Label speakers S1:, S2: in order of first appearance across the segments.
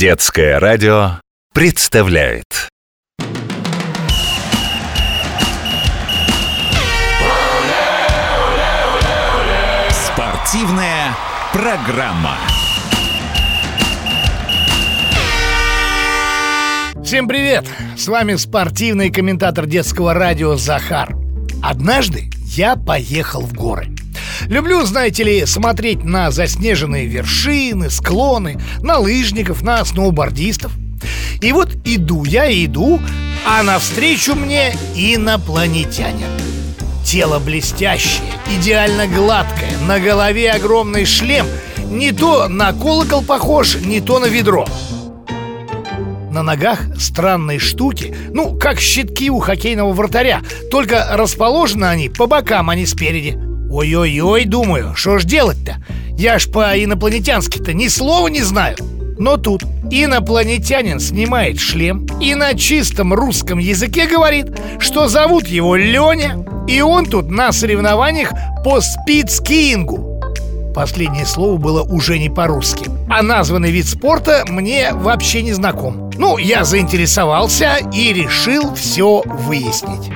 S1: Детское радио представляет Спортивная программа.
S2: Всем привет! С вами спортивный комментатор детского радио Захар. Однажды я поехал в горы. Люблю, знаете ли, смотреть на заснеженные вершины, склоны, на лыжников, на сноубордистов. И вот иду я, иду, а навстречу мне инопланетянин. Тело блестящее, идеально гладкое, на голове огромный шлем, не то на колокол похож, не то на ведро. На ногах странные штуки, ну, как щитки у хоккейного вратаря, только расположены они по бокам, а не спереди. Ой-ой-ой, думаю, что ж делать-то? Я ж по-инопланетянски-то ни слова не знаю. Но тут инопланетянин снимает шлем и на чистом русском языке говорит, что зовут его Леня, и он тут на соревнованиях по спидскиингу. Последнее слово было уже не по-русски. А названный вид спорта мне вообще не знаком. Ну, я заинтересовался и решил все выяснить.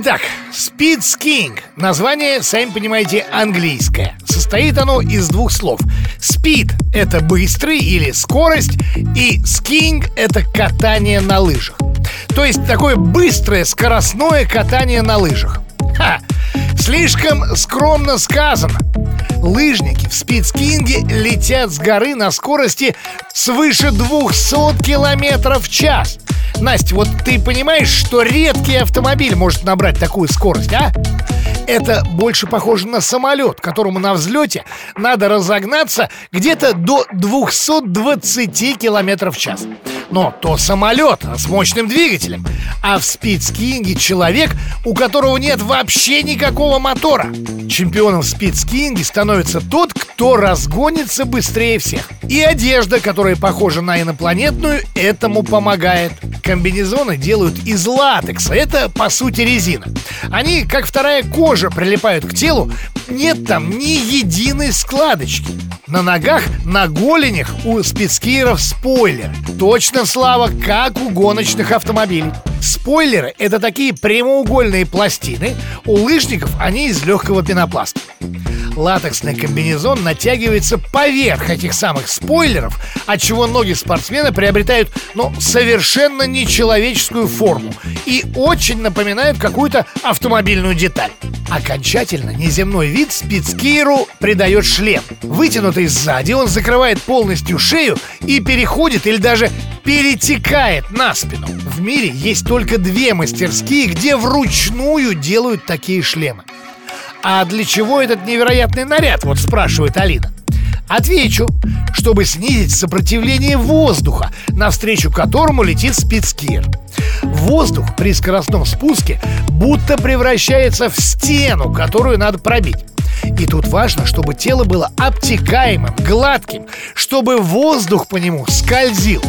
S2: Итак, Speed Skiing. Название, сами понимаете, английское. Состоит оно из двух слов. Speed — это быстрый или скорость И skiing — это катание на лыжах. То есть такое быстрое скоростное катание на лыжах. Ха! Слишком скромно сказано. Лыжники в спидскинге летят с горы на скорости свыше 200 километров в час Настя, вот ты понимаешь, что редкий автомобиль может набрать такую скорость, а? Это больше похоже на самолет, которому на взлете надо разогнаться где-то до 220 километров в час. Но то самолет с мощным двигателем, а в спидскинге человек, у которого нет вообще никакого мотора. Чемпионом в спидскинге становится тот, кто разгонится быстрее всех. И одежда, которая похожа на инопланетную, этому помогает. Комбинезоны делают из латекса. Это, по сути, резина. Они, как вторая кожа, прилипают к телу. Нет там ни единой складочки. На ногах, на голенях у спидскиеров спойлер. Точно, Слава, как у гоночных автомобилей. Спойлеры — это такие прямоугольные пластины. У лыжников они из легкого пенопласта. Латексный комбинезон натягивается поверх этих самых спойлеров, от чего ноги спортсмена приобретают, ну, совершенно нечеловеческую форму и очень напоминают какую-то автомобильную деталь. Окончательно неземной вид спидскиеру придает шлем. Вытянутый сзади, он закрывает полностью шею и переходит или даже перетекает на спину. В мире есть только две мастерские, где вручную делают такие шлемы. А для чего этот невероятный наряд, вот спрашивает Алина. Отвечу, чтобы снизить сопротивление воздуха, навстречу которому летит спидскир. Воздух при скоростном спуске будто превращается в стену, которую надо пробить. И тут важно, чтобы тело было обтекаемым, гладким, чтобы воздух по нему скользил.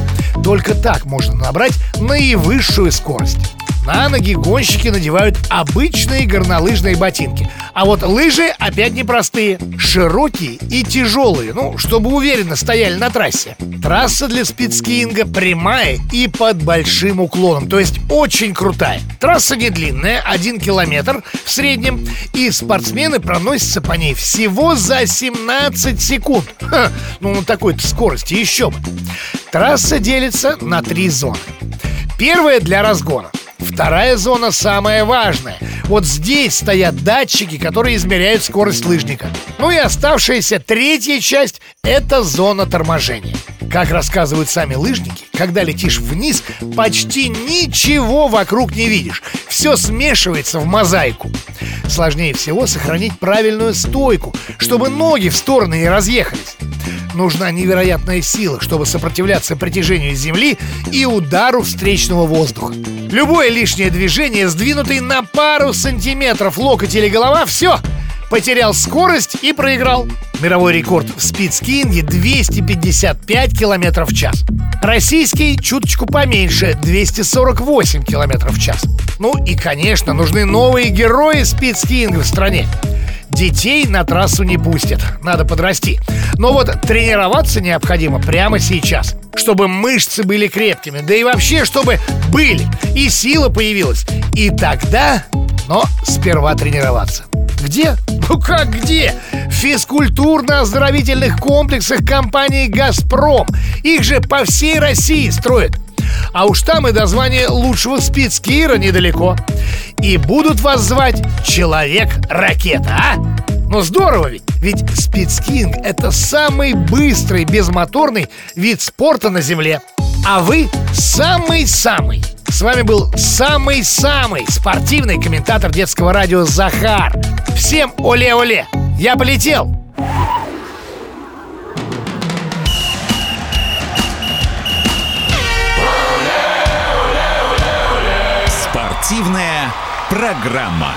S2: Только так можно набрать наивысшую скорость. На ноги гонщики надевают обычные горнолыжные ботинки. А вот лыжи опять непростые. Широкие и тяжелые, ну, чтобы уверенно стояли на трассе. Трасса для спидскиинга прямая и под большим уклоном, то есть очень крутая. Трасса не длинная, один километр в среднем, и спортсмены проносятся по ней всего за 17 секунд. Ха, ну, на такой-то скорости еще бы. Трасса делится на три зоны. Первая для разгона. Вторая зона самая важная. Вот здесь стоят датчики, которые измеряют скорость лыжника. Ну и оставшаяся третья часть – это зона торможения. Как рассказывают сами лыжники, когда летишь вниз, почти ничего вокруг не видишь. Все смешивается в мозаику. Сложнее всего сохранить правильную стойку, чтобы ноги в стороны не разъехались. Нужна невероятная сила, чтобы сопротивляться притяжению Земли и удару встречного воздуха. Любое лишнее движение, сдвинутый на пару сантиметров локоть или голова, все, потерял скорость и проиграл. Мировой рекорд в спидскинге 255 км в час. Российский чуточку поменьше, 248 км в час. Ну и, конечно, нужны новые герои спидскинга в стране. Детей на трассу не пустят, надо подрасти. Но вот тренироваться необходимо прямо сейчас Чтобы мышцы были крепкими, да и вообще, чтобы были И сила появилась И тогда, но сперва тренироваться где? Ну как где? В физкультурно-оздоровительных комплексах компании «Газпром». Их же по всей России строят. А уж там и до звания лучшего спицкира недалеко. И будут вас звать Человек-ракета, а? Ну здорово ведь! Ведь спидскинг – это самый быстрый безмоторный вид спорта на Земле. А вы самый-самый. С вами был самый-самый спортивный комментатор детского радио Захар. Всем оле-оле! Я полетел!
S1: Спортивная программа.